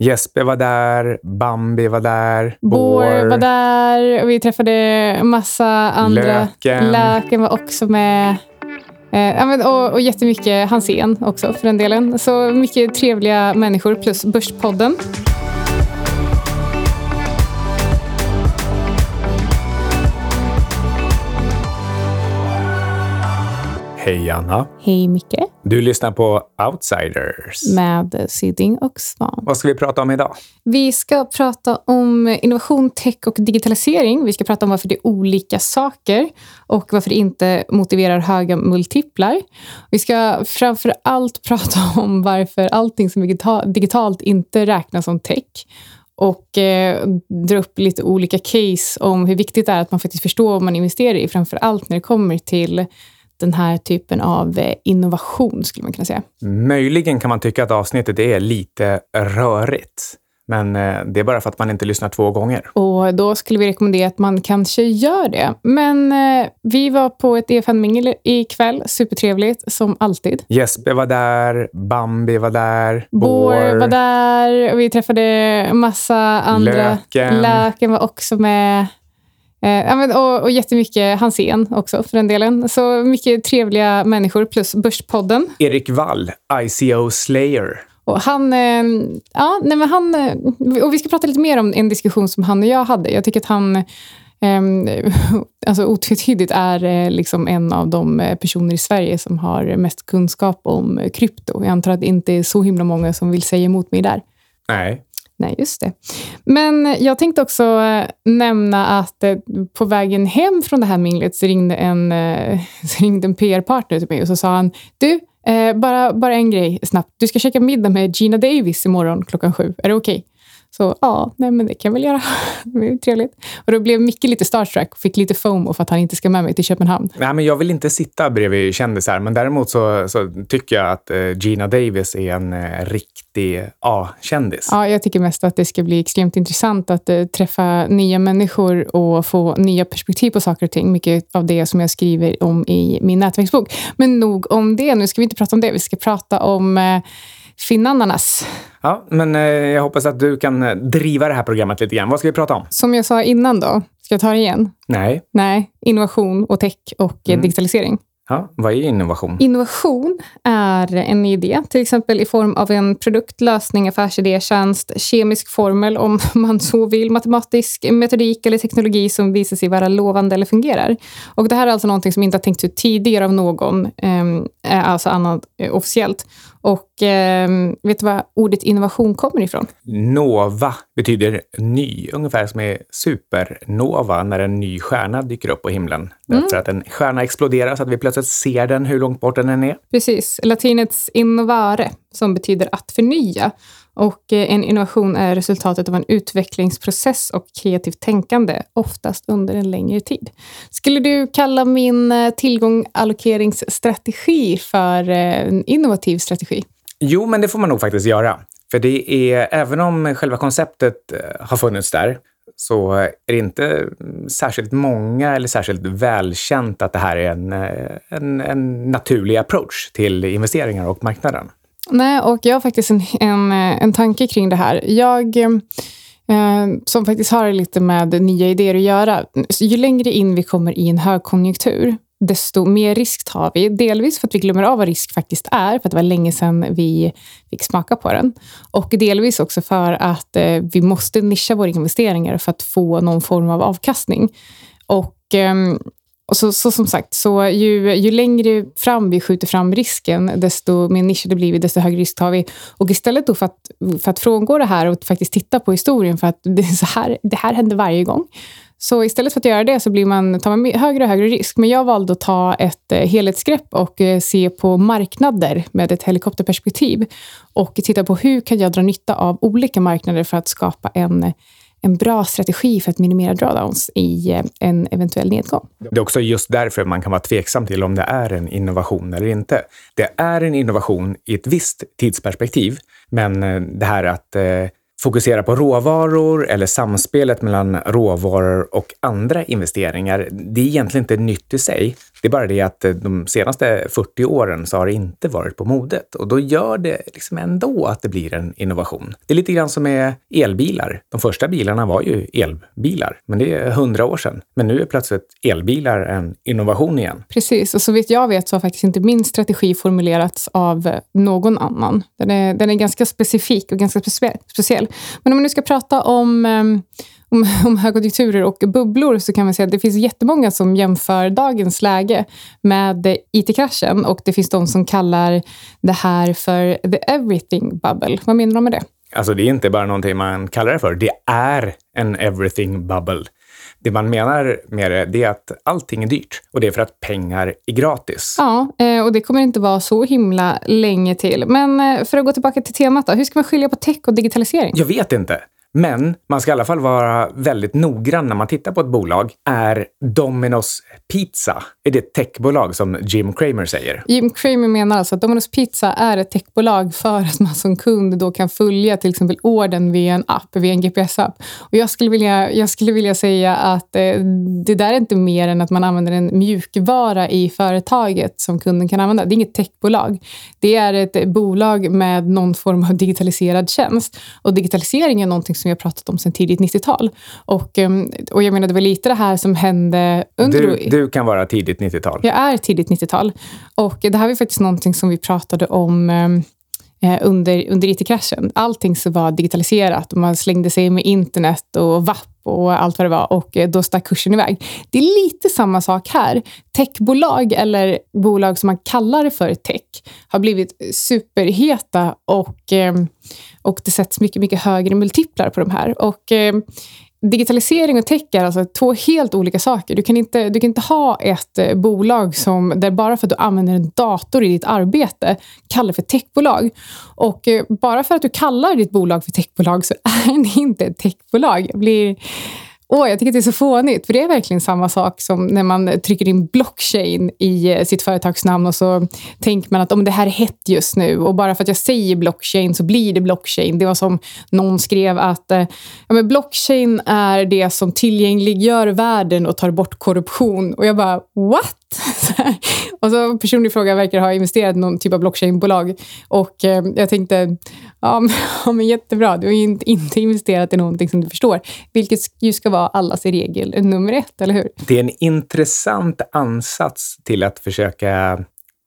Jesper var där, Bambi var där, Bår var där. Vi träffade massa andra. Löken. Löken var också med. Eh, och, och jättemycket Hansén också för den delen. Så mycket trevliga människor plus Börspodden. Hej Anna. Hej Micke. Du lyssnar på Outsiders. Med Syding och Svan. Vad ska vi prata om idag? Vi ska prata om innovation, tech och digitalisering. Vi ska prata om varför det är olika saker och varför det inte motiverar höga multiplar. Vi ska framför allt prata om varför allting som är digitalt inte räknas som tech och eh, dra upp lite olika case om hur viktigt det är att man faktiskt förstår vad man investerar i, framför allt när det kommer till den här typen av eh, innovation, skulle man kunna säga. Möjligen kan man tycka att avsnittet är lite rörigt. Men eh, det är bara för att man inte lyssnar två gånger. Och då skulle vi rekommendera att man kanske gör det. Men eh, vi var på ett EFN-mingel ikväll. Supertrevligt, som alltid. Jesper var där, Bambi var där, Bår var där. Vi träffade massa andra. Löken. Löken var också med. Eh, och, och jättemycket Hansén också för den delen. Så mycket trevliga människor plus Börspodden. Erik Wall, ICO Slayer. Och han, eh, ja, nej men han, eh, och vi ska prata lite mer om en diskussion som han och jag hade. Jag tycker att han eh, alltså otvetydigt är eh, liksom en av de personer i Sverige som har mest kunskap om krypto. Jag antar att det inte är så himla många som vill säga emot mig där. Nej, Nej, just det. Men jag tänkte också eh, nämna att eh, på vägen hem från det här minglet så ringde en, eh, så ringde en PR-partner till mig och så sa han Du, bara, bara en grej snabbt. Du ska käka middag med Gina Davis imorgon klockan sju. Är det okej? Okay? Så ja, nej, men det kan jag väl göra. Det är trevligt. Och då blev Micke lite starstruck och fick lite fomo för att han inte ska med mig till Köpenhamn. Nej, men jag vill inte sitta bredvid kändisar, men däremot så, så tycker jag att eh, Gina Davis är en eh, riktig A-kändis. Ja, jag tycker mest att det ska bli extremt intressant att eh, träffa nya människor och få nya perspektiv på saker och ting. Mycket av det som jag skriver om i min nätverksbok. Men nog om det. Nu ska vi inte prata om det. Vi ska prata om eh, Finnananas. Ja, men eh, jag hoppas att du kan eh, driva det här programmet lite grann. Vad ska vi prata om? Som jag sa innan då. Ska jag ta det igen? Nej. Nej, innovation och tech och eh, mm. digitalisering. Ja, vad är innovation? Innovation är en idé, till exempel i form av en produkt, lösning, affärsidé, tjänst, kemisk formel om man så vill, matematisk metodik eller teknologi som visar sig vara lovande eller fungerar. Och det här är alltså någonting som inte har tänkts ut tidigare av någon, eh, alltså annat eh, officiellt. Och eh, vet du var ordet innovation kommer ifrån? Nova betyder ny, ungefär som är supernova när en ny stjärna dyker upp på himlen. Mm. Därför att en stjärna exploderar så att vi plötsligt ser den hur långt bort den än är. Precis. Latinets innovare, som betyder att förnya. Och eh, en innovation är resultatet av en utvecklingsprocess och kreativt tänkande, oftast under en längre tid. Skulle du kalla min eh, tillgångallokeringsstrategi för eh, en innovativ strategi? Jo, men det får man nog faktiskt göra. För det är, även om själva konceptet har funnits där, så är det inte särskilt många eller särskilt välkänt att det här är en, en, en naturlig approach till investeringar och marknaden. Nej, och jag har faktiskt en, en, eh, en tanke kring det här. Jag, eh, som faktiskt har lite med nya idéer att göra. Ju längre in vi kommer i en högkonjunktur, desto mer risk tar vi. Delvis för att vi glömmer av vad risk faktiskt är, för att det var länge sedan vi fick smaka på den. Och delvis också för att eh, vi måste nischa våra investeringar för att få någon form av avkastning. Och eh, och så, så, som sagt, så ju, ju längre fram vi skjuter fram risken, desto mer nischade blir vi, desto högre risk tar vi. Och istället då för att, för att frångå det här och faktiskt titta på historien, för att det, så här, det här händer varje gång. Så istället för att göra det så blir man, tar man högre och högre risk. Men jag valde att ta ett eh, helhetsgrepp och eh, se på marknader med ett helikopterperspektiv. Och titta på hur kan jag dra nytta av olika marknader för att skapa en en bra strategi för att minimera drawdowns i eh, en eventuell nedgång. Det är också just därför man kan vara tveksam till om det är en innovation eller inte. Det är en innovation i ett visst tidsperspektiv, men eh, det här att eh, fokusera på råvaror eller samspelet mellan råvaror och andra investeringar, det är egentligen inte nytt i sig. Det är bara det att eh, de senaste 40 åren så har det inte varit på modet och då gör det liksom ändå att det blir en innovation. Det är lite grann som med elbilar. De första bilarna var ju elbilar, men det är 100 år sedan. Men nu är plötsligt elbilar en innovation igen. Precis, och så vitt jag vet så har faktiskt inte min strategi formulerats av eh, någon annan. Den är, den är ganska specifik och ganska speciell. Men om man nu ska prata om, ehm, om, om högkonjunkturer och bubblor så kan man säga att det finns jättemånga som jämför dagens läge med IT-kraschen och det finns de som kallar det här för the everything bubble. Vad menar de med det? Alltså det är inte bara någonting man kallar det för. Det är en everything bubble. Det man menar med det, är att allting är dyrt och det är för att pengar är gratis. Ja, eh, och det kommer inte vara så himla länge till. Men eh, för att gå tillbaka till temat då, hur ska man skilja på tech och digitalisering? Jag vet inte. Men man ska i alla fall vara väldigt noggrann när man tittar på ett bolag. Är Domino's Pizza, är det ett techbolag som Jim Cramer säger? Jim Cramer menar alltså att Domino's Pizza är ett techbolag för att man som kund då kan följa till exempel orden via en app, via en GPS-app. Och jag skulle vilja, jag skulle vilja säga att eh, det där är inte mer än att man använder en mjukvara i företaget som kunden kan använda. Det är inget techbolag. Det är ett bolag med någon form av digitaliserad tjänst. Och digitalisering är någonting som vi har pratat om sedan tidigt 90-tal. Och, ehm, och jag menar, det var lite det här som hände under... Du, du kan vara tidigt 90-tal. Jag är tidigt 90-tal. Och det här var faktiskt någonting som vi pratade om ehm, eh, under, under IT-kraschen. Allting så var digitaliserat och man slängde sig med internet och VAP och allt vad det var och eh, då stack kursen iväg. Det är lite samma sak här. Techbolag eller bolag som man kallar det för tech har blivit superheta och, eh, och det sätts mycket, mycket högre multiplar på de här. Och eh, digitalisering och tech är alltså två helt olika saker. Du kan inte, du kan inte ha ett eh, bolag som, där bara för att du använder en dator i ditt arbete kallar det för techbolag. Och eh, bara för att du kallar ditt bolag för techbolag så är det inte ett techbolag. Jag blir Åh, jag tycker att det är så fånigt, för det är verkligen samma sak som när man trycker in blockchain i eh, sitt företagsnamn och så tänker man att om det här är hett just nu och bara för att jag säger blockchain så blir det blockchain. Det var som någon skrev att eh, ja, men blockchain är det som tillgängliggör världen och tar bort korruption. Och jag bara, what? och så personlig fråga verkar ha investerat i någon typ av blockchainbolag. Och eh, jag tänkte, ja men, ja men, jättebra, du har ju inte, inte investerat i någonting som du förstår. Vilket ju ska vara allas regel nummer ett, eller hur? Det är en intressant ansats till att försöka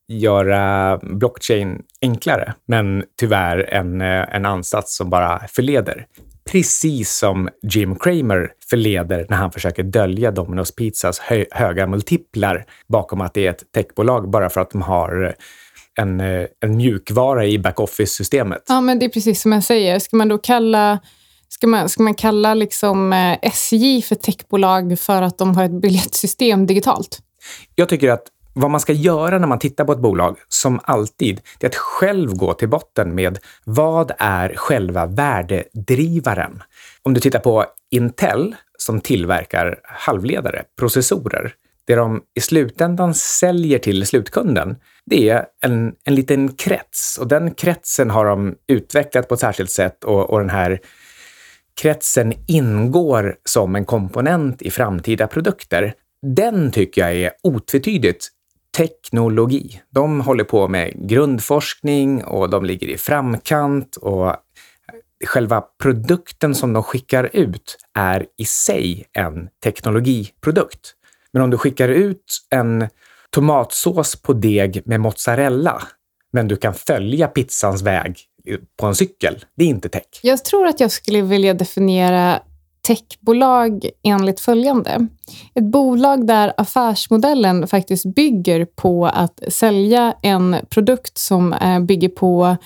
göra blockchain enklare, men tyvärr en, eh, en ansats som bara förleder. Precis som Jim Cramer förleder när han försöker dölja Domino's Pizzas hö höga multiplar bakom att det är ett techbolag bara för att de har en, eh, en mjukvara i backoffice-systemet. Ja, men det är precis som jag säger. Ska man då kalla Ska man, ska man kalla liksom eh, SJ för techbolag för att de har ett biljettsystem digitalt? Jag tycker att vad man ska göra när man tittar på ett bolag, som alltid, det är att själv gå till botten med vad är själva värdedrivaren? Om du tittar på Intel som tillverkar halvledare, processorer, det de i slutändan säljer till slutkunden, det är en, en liten krets och den kretsen har de utvecklat på ett särskilt sätt och, och den här kretsen ingår som en komponent i framtida produkter. Den tycker jag är otvetydigt teknologi. De håller på med grundforskning och de ligger i framkant och själva produkten som de skickar ut är i sig en teknologiprodukt. Men om du skickar ut en tomatsås på deg med mozzarella, men du kan följa pizzans väg på en cykel, det är inte tech. Jag tror att jag skulle vilja definiera techbolag enligt följande. Ett bolag där affärsmodellen faktiskt bygger på att sälja en produkt som eh, bygger på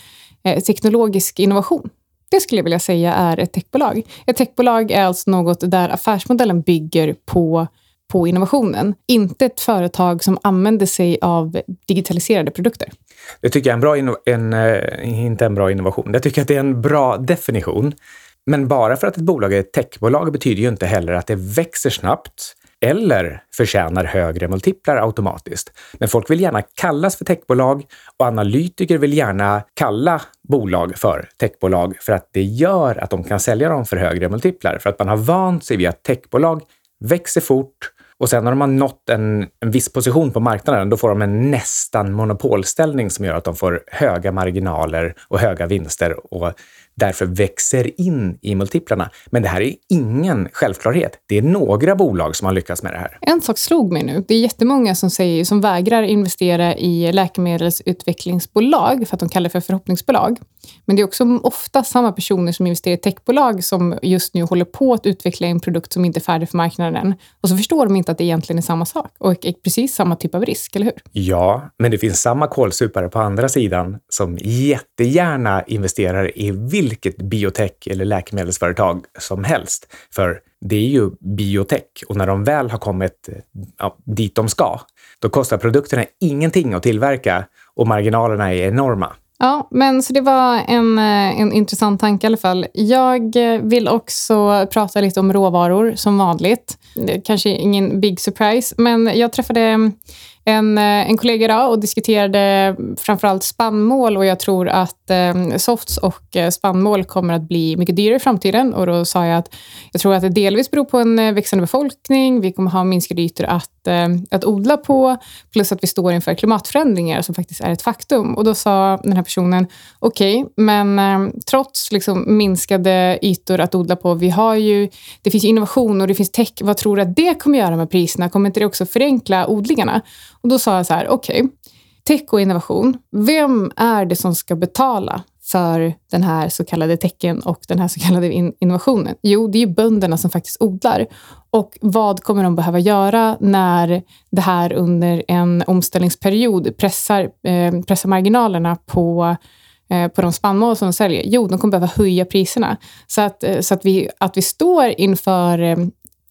eh, teknologisk innovation. Det skulle jag vilja säga är ett techbolag. Ett techbolag är alltså något där affärsmodellen bygger på på innovationen. Inte ett företag som använder sig av digitaliserade produkter. Det tycker jag är en bra, en, eh, inte en bra innovation. Jag tycker att det är en bra definition. Men bara för att ett bolag är ett techbolag betyder ju inte heller att det växer snabbt eller förtjänar högre multiplar automatiskt. Men folk vill gärna kallas för techbolag och analytiker vill gärna kalla bolag för techbolag för att det gör att de kan sälja dem för högre multiplar. För att man har vant sig vid att techbolag växer fort och sen när de har nått en, en viss position på marknaden, då får de en nästan monopolställning som gör att de får höga marginaler och höga vinster och därför växer in i multiplarna. Men det här är ingen självklarhet. Det är några bolag som har lyckats med det här. En sak slog mig nu. Det är jättemånga som, säger, som vägrar investera i läkemedelsutvecklingsbolag för att de kallar det för förhoppningsbolag. Men det är också ofta samma personer som investerar i techbolag som just nu håller på att utveckla en produkt som inte är färdig för marknaden. Och så förstår de inte att det egentligen är samma sak och är precis samma typ av risk, eller hur? Ja, men det finns samma kålsupare på andra sidan som jättegärna investerar i vilket biotech eller läkemedelsföretag som helst. För det är ju biotech och när de väl har kommit eh, ja, dit de ska, då kostar produkterna ingenting att tillverka och marginalerna är enorma. Ja, men så det var en, eh, en intressant tanke i alla fall. Jag eh, vill också prata lite om råvaror som vanligt. Kanske ingen big surprise, men jag träffade en, eh, en kollega idag och diskuterade framförallt spannmål och jag tror att eh, softs och eh, spannmål kommer att bli mycket dyrare i framtiden. Och då sa jag att jag tror att det delvis beror på en eh, växande befolkning. Vi kommer ha minskade ytor att, eh, att odla på, plus att vi står inför klimatförändringar som faktiskt är ett faktum. Och då sa den här personen, okej, okay, men eh, trots liksom, minskade ytor att odla på, vi har ju, det finns innovation och det finns tech. Vad tror du att det kommer göra med priserna? Kommer inte det också förenkla odlingarna? Och då sa jag så här, okej, okay, tech och innovation, vem är det som ska betala för den här så kallade tecken och den här så kallade in innovationen? Jo, det är ju bönderna som faktiskt odlar. Och vad kommer de behöva göra när det här under en omställningsperiod pressar, eh, pressar marginalerna på eh, på de spannmål som de säljer? Jo, de kommer behöva höja priserna. Så att, eh, så att, vi, att vi står inför eh,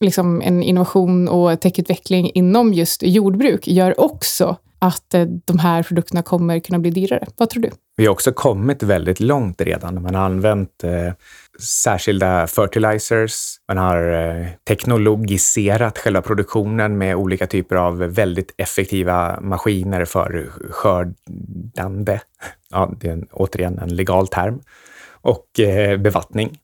liksom en innovation och techutveckling inom just jordbruk gör också att eh, de här produkterna kommer kunna bli dyrare. Vad tror du? Vi har också kommit väldigt långt redan. Man har använt eh, särskilda fertilizers. Man har eh, teknologiserat själva produktionen med olika typer av väldigt effektiva maskiner för skördande. Ja, det är återigen en legal term. Och eh, bevattning.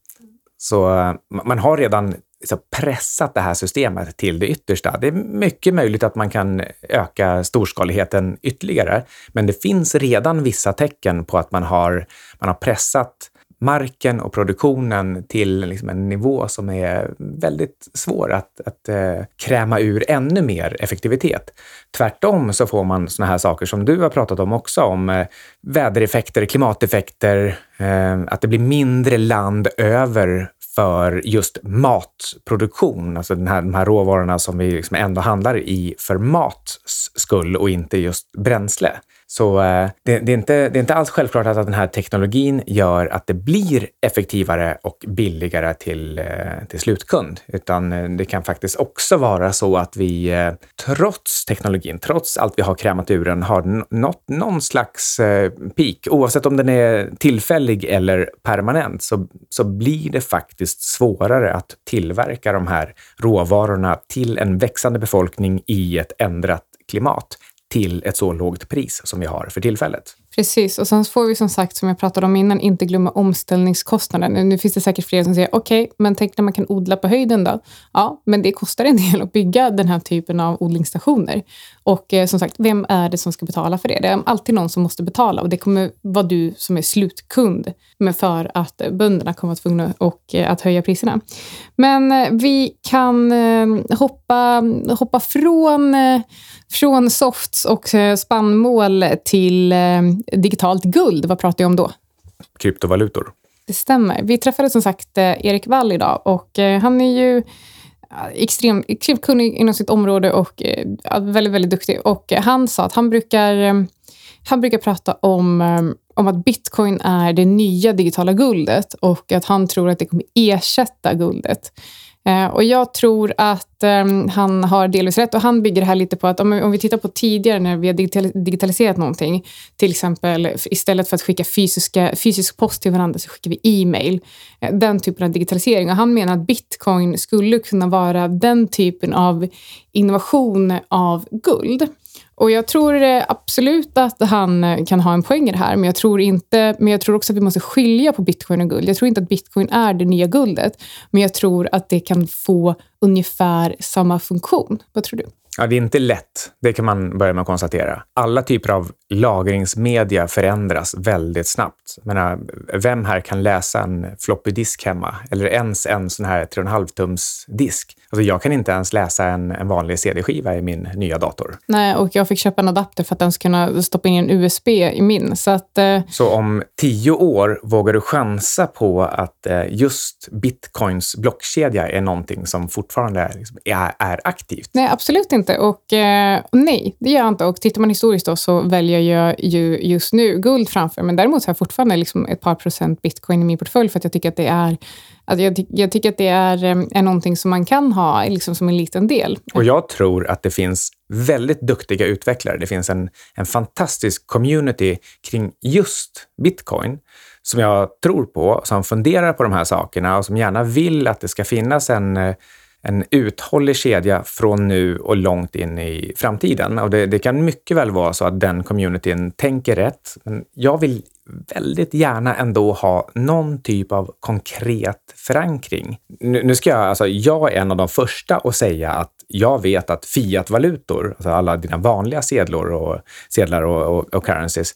Så eh, man har redan liksom pressat det här systemet till det yttersta. Det är mycket möjligt att man kan öka storskaligheten ytterligare, men det finns redan vissa tecken på att man har, man har pressat marken och produktionen till liksom en nivå som är väldigt svår att, att eh, kräma ur ännu mer effektivitet. Tvärtom så får man såna här saker som du har pratat om också, om eh, vädereffekter, klimateffekter, eh, att det blir mindre land över för just matproduktion, alltså den här, de här råvarorna som vi liksom ändå handlar i för mats skull och inte just bränsle. Så eh, det, det, är inte, det är inte alls självklart att den här teknologin gör att det blir effektivare och billigare till, eh, till slutkund, utan eh, det kan faktiskt också vara så att vi eh, trots teknologin, trots allt vi har krämat ur den, har nått någon slags eh, peak. Oavsett om den är tillfällig eller permanent så, så blir det faktiskt svårare att tillverka de här råvarorna till en växande befolkning i ett ändrat klimat till ett så lågt pris som vi har för tillfället. Precis, och sen får vi som sagt, som jag pratade om innan, inte glömma omställningskostnaden. Nu finns det säkert fler som säger, okej, okay, men tänk när man kan odla på höjden då? Ja, men det kostar en del att bygga den här typen av odlingsstationer. Och eh, som sagt, vem är det som ska betala för det? Det är alltid någon som måste betala och det kommer vara du som är slutkund men för att eh, bönderna kommer att vara tvungna och, eh, att höja priserna. Men eh, vi kan eh, hoppa, hoppa från, eh, från softs och eh, spannmål till eh, digitalt guld. Vad pratar jag om då? Kryptovalutor. Det stämmer. Vi träffade som sagt eh, Erik Wall idag och eh, han är ju extremt, extremt kunnig inom sitt område och eh, väldigt, väldigt duktig. Och han sa att han brukar, han brukar prata om, om att bitcoin är det nya digitala guldet och att han tror att det kommer ersätta guldet. Eh, och jag tror att ehm, han har delvis rätt och han bygger det här lite på att om, vi tittar på tidigare när vi har digitaliserat någonting, till exempel istället för att skicka fysiska, fysisk post till varandra så skickar vi e-mail. Eh, den typen av digitalisering. Och han menar att bitcoin skulle kunna vara den typen av innovation av guld. Och jag tror eh, absolut att han eh, kan ha en poäng i det här, men jag tror, inte, men jag tror också att vi måste skilja på bitcoin och guld. Jag tror inte att bitcoin är det nya guldet, men jag tror att det kan få ungefär samma funktion. Vad tror du? Ja, det är inte lätt. Det kan man börja med att konstatera. Alla typer av lagringsmedia förändras väldigt snabbt. Jag menar, vem här kan läsa en floppy disk hemma? Eller ens en sån här 3,5 tums disk? Alltså jag kan inte ens läsa en, en vanlig CD-skiva i min nya dator. Nej, och jag fick köpa en adapter för att den ska kunna stoppa in en USB i min. Så, att, eh... så om tio år, vågar du chansa på att eh, just bitcoins blockkedja är någonting som fortfarande liksom är, är aktivt? Nej, absolut inte. Och eh, nej, det gör jag inte. Och tittar man historiskt då så väljer jag ju just nu guld framför. Men däremot har jag fortfarande liksom ett par procent bitcoin i min portfölj för att jag tycker att det är Alltså jag, jag, tycker att det är, eh, är någonting som man kan ha liksom som en liten del. Och jag tror att det finns väldigt duktiga utvecklare. Det finns en, en fantastisk community kring just bitcoin som jag tror på, som funderar på de här sakerna och som gärna vill att det ska finnas en eh, en uthållig kedja från nu och långt in i framtiden. Och det, det, kan mycket väl vara så att den communityn tänker rätt. Men jag vill väldigt gärna ändå ha någon typ av konkret förankring. Nu, nu ska jag, alltså jag är en av de första att säga att jag vet att fiatvalutor, alltså alla dina vanliga sedlor och, sedlar och, och, och currencies,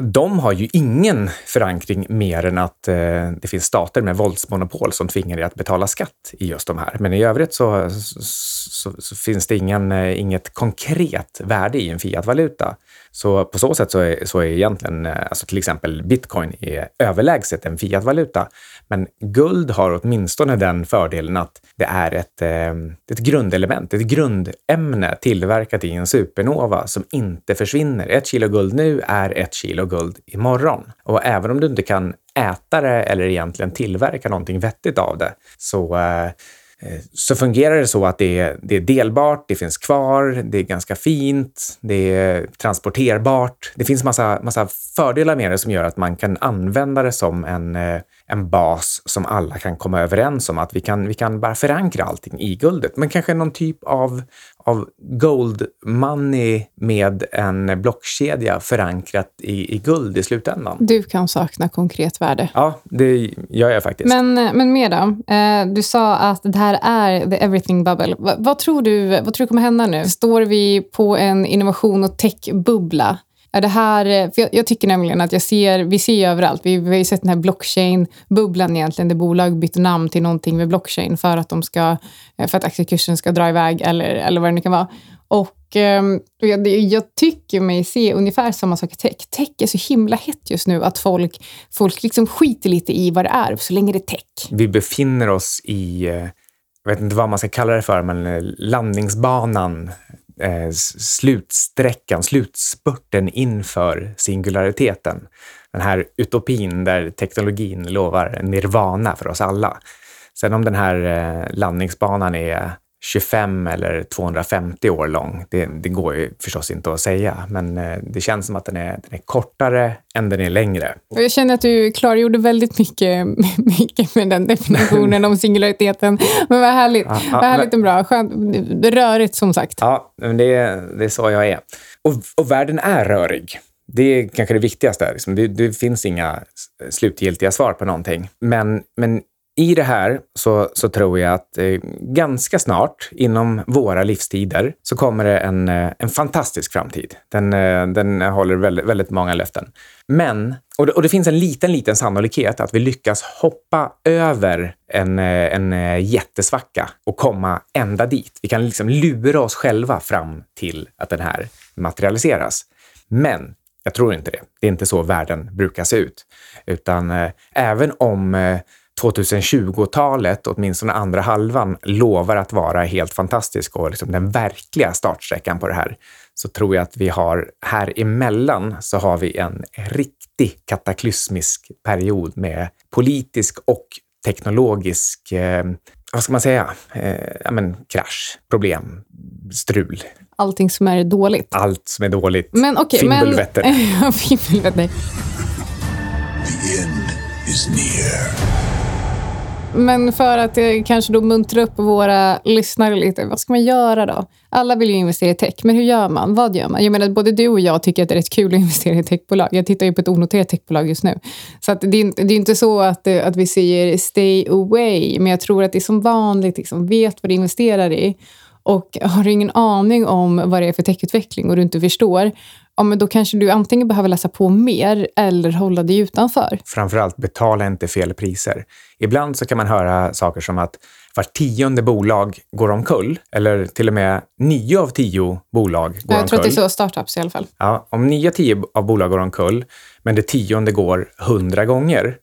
de har ju ingen förankring mer än att eh, det finns stater med våldsmonopol som tvingar dig att betala skatt i just de här. Men i övrigt så, så, så finns det ingen, eh, inget konkret värde i en fiatvaluta. Så på så sätt så är, så är egentligen, eh, alltså till exempel bitcoin är överlägset en fiatvaluta. Men guld har åtminstone den fördelen att det är ett, eh, ett grundelement, ett grundämne tillverkat i en supernova som inte försvinner. Ett kilo guld nu är ett kilo guld imorgon. Och även om du inte kan äta det eller egentligen tillverka någonting vettigt av det så eh, Eh, så fungerar det så att det är, det är delbart, det finns kvar, det är ganska fint, det är transporterbart. Det finns massa, massa fördelar med det som gör att man kan använda det som en, eh, en bas som alla kan komma överens om. Att vi kan, vi kan bara förankra allting i guldet. Men kanske någon typ av av gold money med en blockkedja förankrat i, i guld i slutändan. Du kan sakna konkret värde. Ja, det gör jag faktiskt. Men, men mer då? Eh, du sa att det här är the everything bubble. Vad, vad, tror du, vad tror du kommer hända nu? Står vi på en innovation och tech-bubbla? Är det här, eh, för jag, jag, tycker nämligen att jag ser, vi ser överallt, vi, vi har ju sett den här blockchain-bubblan egentligen, där bolag byter namn till någonting med blockchain för att, de ska, eh, för att aktiekursen ska dra iväg eller, eller vad det nu kan vara. Och ehm, jag, jag, tycker mig se ungefär samma sak i tech. Tech är så himla hett just nu att folk, folk liksom skiter lite i vad det är, så länge det är tech. Vi befinner oss i eh, jag vet inte vad man ska kalla det för, men landningsbanan eh, slutsträckan, slutspurten inför singulariteten. Den här utopin där teknologin lovar nirvana för oss alla. Sen om den här eh, landningsbanan är 25 eller 250 år lång. Det, det, går ju förstås inte att säga, men eh, det känns som att den är, den är kortare än den är längre. Jag känner att du klargjorde väldigt mycket, mycket med den definitionen om singulariteten. Men vad härligt. Ja, ja, vad härligt och bra. Skönt. Rörigt som sagt. Ja, men det, det är så jag är. Och, och världen är rörig. Det är kanske det viktigaste. Liksom. Det, det, finns inga slutgiltiga svar på någonting. Men, men i det här så, så tror jag att eh, ganska snart, inom våra livstider, så kommer det en, eh, en fantastisk framtid. Den, eh, den håller väldigt, väldigt många löften. Men, och det, och det, finns en liten, liten sannolikhet att vi lyckas hoppa över en, eh, en jättesvacka och komma ända dit. Vi kan liksom lura oss själva fram till att den här materialiseras. Men jag tror inte det. Det är inte så världen brukar se ut. Utan eh, även om eh, 2020-talet, åtminstone andra halvan, lovar att vara helt fantastisk och liksom den verkliga startsträckan på det här, så tror jag att vi har här emellan så har vi en riktig kataklysmisk period med politisk och teknologisk eh, vad ska man säga, eh, ja, men, krasch, problem, strul. Allting som är dåligt. Allt som är dåligt. Men okej, men... Fimbulvetter. Ja, Fimbulvetter. The end is near. Men för att kanske då muntra upp våra lyssnare lite, vad ska man göra då? Alla vill ju investera i tech, men hur gör man? Vad gör man? Jag menar, både du och jag tycker att det är rätt kul att investera i techbolag. Jag tittar ju på ett onoterat techbolag just nu. Så att det, är, inte- det är inte så att, att vi säger stay away, men jag tror att det är som vanligt, liksom, vet vad du investerar i. Och har du ingen aning om vad det är för techutveckling och du inte förstår, ja, men då kanske du antingen behöver läsa på mer eller hålla dig utanför. Framförallt, betala inte fel priser. Ibland så kan man höra saker som att var tionde bolag går omkull, eller till och med nio av tio bolag går Jag tror att det omkull. är så startups i alla fall. Ja, om nio av tio av bolag går omkull, men det tionde går hundra gånger,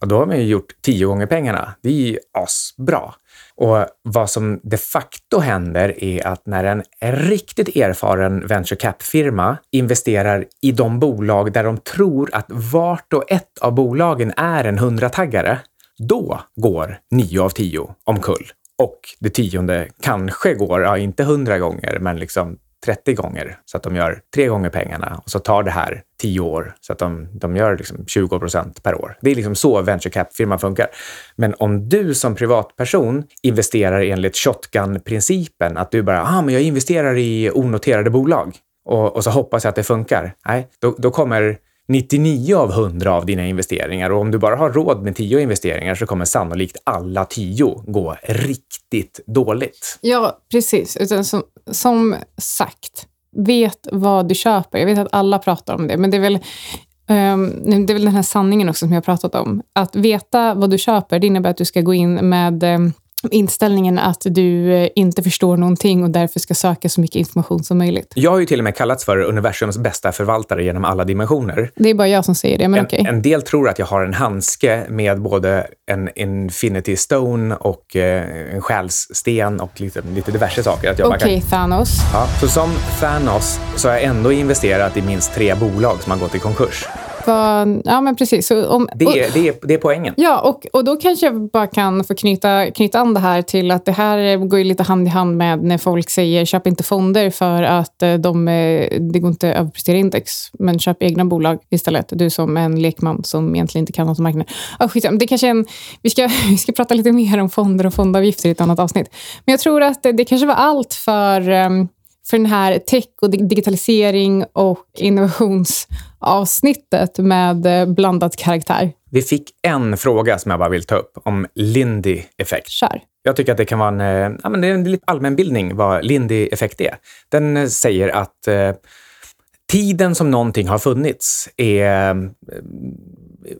ja, då har man ju gjort tio gånger pengarna. Det är ju asbra. Och vad som de facto händer är att när en riktigt erfaren venture cap-firma investerar i de bolag där de tror att vart och ett av bolagen är en hundrataggare, då går nio av tio omkull. Och det tionde kanske går, ja, inte hundra gånger, men liksom 30 gånger så att de gör tre gånger pengarna och så tar det här 10 år så att de, de gör liksom 20 procent per år. Det är liksom så venture cap-firman funkar. Men om du som privatperson investerar enligt shotgun-principen, att du bara, ah, men jag investerar i onoterade bolag och, och så hoppas jag att det funkar. Nej, då, då kommer 99 av 100 av dina investeringar och om du bara har råd med 10 investeringar så kommer sannolikt alla 10 gå riktigt dåligt. Ja, precis. Utan som, som sagt, vet vad du köper. Jag vet att alla pratar om det, men det är väl um, det är väl den här sanningen också som jag har pratat om. Att veta vad du köper, det innebär att du ska gå in med um, inställningen att du eh, inte förstår någonting och därför ska söka så mycket information som möjligt. Jag har ju till och med kallats för universums bästa förvaltare genom alla dimensioner. Det är bara jag som säger det, men En, okej. en del tror att jag har en handske med både en infinity stone och eh, en själssten och lite, lite diverse saker. Att jag bara Okej, kan, Thanos. ja, så som Thanos så har jag ändå investerat i minst tre bolag som har gått i konkurs. Vad- Ja, men precis. Så om, Det och- är, det är, det är poängen. Ja, och, och då kanske jag bara kan få knyta, knyta an det här till att det här går ju lite hand i hand med när folk säger köp inte fonder för att eh, de, eh, det går inte att överprestera index, men köp egna bolag istället. Du som en lekman som egentligen inte kan något om marknaden. Ah, skitsamma, det kanske en, vi, ska, vi ska prata lite mer om fonder och fondavgifter i ett annat avsnitt. Men jag tror att det, det kanske var allt för, ehm, för den här tech och dig- digitalisering och innovationsavsnittet med eh, blandad karaktär. Vi fick en fråga som jag bara vill ta upp om Lindy-effekt. Kör. Jag tycker att det kan vara en, eh, ja, men det är en allmänbildning vad Lindy-effekt är. Den eh, säger att eh, tiden som någonting har funnits är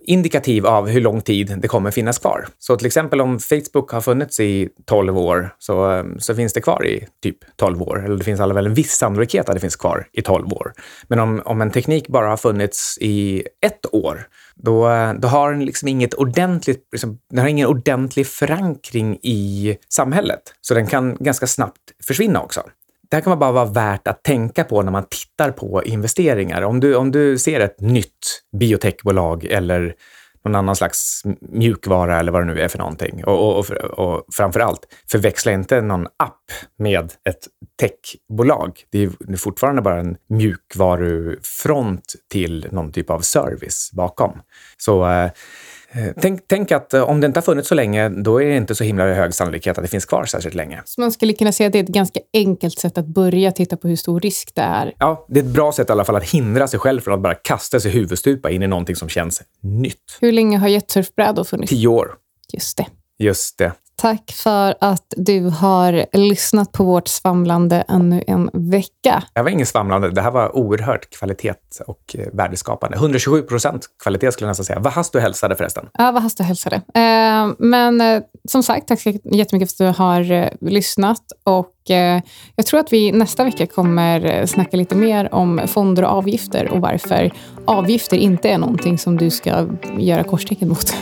indikativ av hur lång tid det kommer finnas kvar. Så till exempel om Facebook har funnits i 12 år så, ehm, så finns det kvar i typ 12 år. Eller det finns i alla fall en viss sannolikhet att det finns kvar i 12 år. Men om, om en teknik bara har funnits i ett år, då, eh, då har den liksom inget ordentligt, liksom, den har ingen ordentlig förankring i samhället. Så den kan ganska snabbt försvinna också. Det här kan bara vara värt att tänka på när man tittar på investeringar. Om du, om du ser ett nytt biotechbolag eller någon annan slags mjukvara eller vad det nu är för någonting. Och, och, och, och framför allt, förväxla inte någon app med ett techbolag. Det är, det är fortfarande bara en mjukvarufront till någon typ av service bakom. Så eh, Tänk, tänk att eh, om det inte har funnits så länge, då är det inte så himla hög sannolikhet att det finns kvar särskilt länge. Så man skulle kunna säga att det är ett ganska enkelt sätt att börja titta på hur stor risk det är. Ja, det är ett bra sätt i alla fall att hindra sig själv från att bara kasta sig huvudstupa in i någonting som känns nytt. Hur länge har jetsurfbrädor funnits? Tio år. Just det. Just det. Tack för att du har lyssnat på vårt svamlande ännu en vecka. Det var ingen svamlande. Det här var oerhört kvalitet och eh, värdeskapande. 127 procent kvalitet skulle jag nästan säga. Vad hast du hälsade förresten? Ja, vad hastigt hälsade. Eh, men eh, som sagt, tack så jättemycket för att du har eh, lyssnat. Och jag tror att vi nästa vecka kommer snacka lite mer om fonder och avgifter och varför avgifter inte är någonting som du ska göra korstecken mot.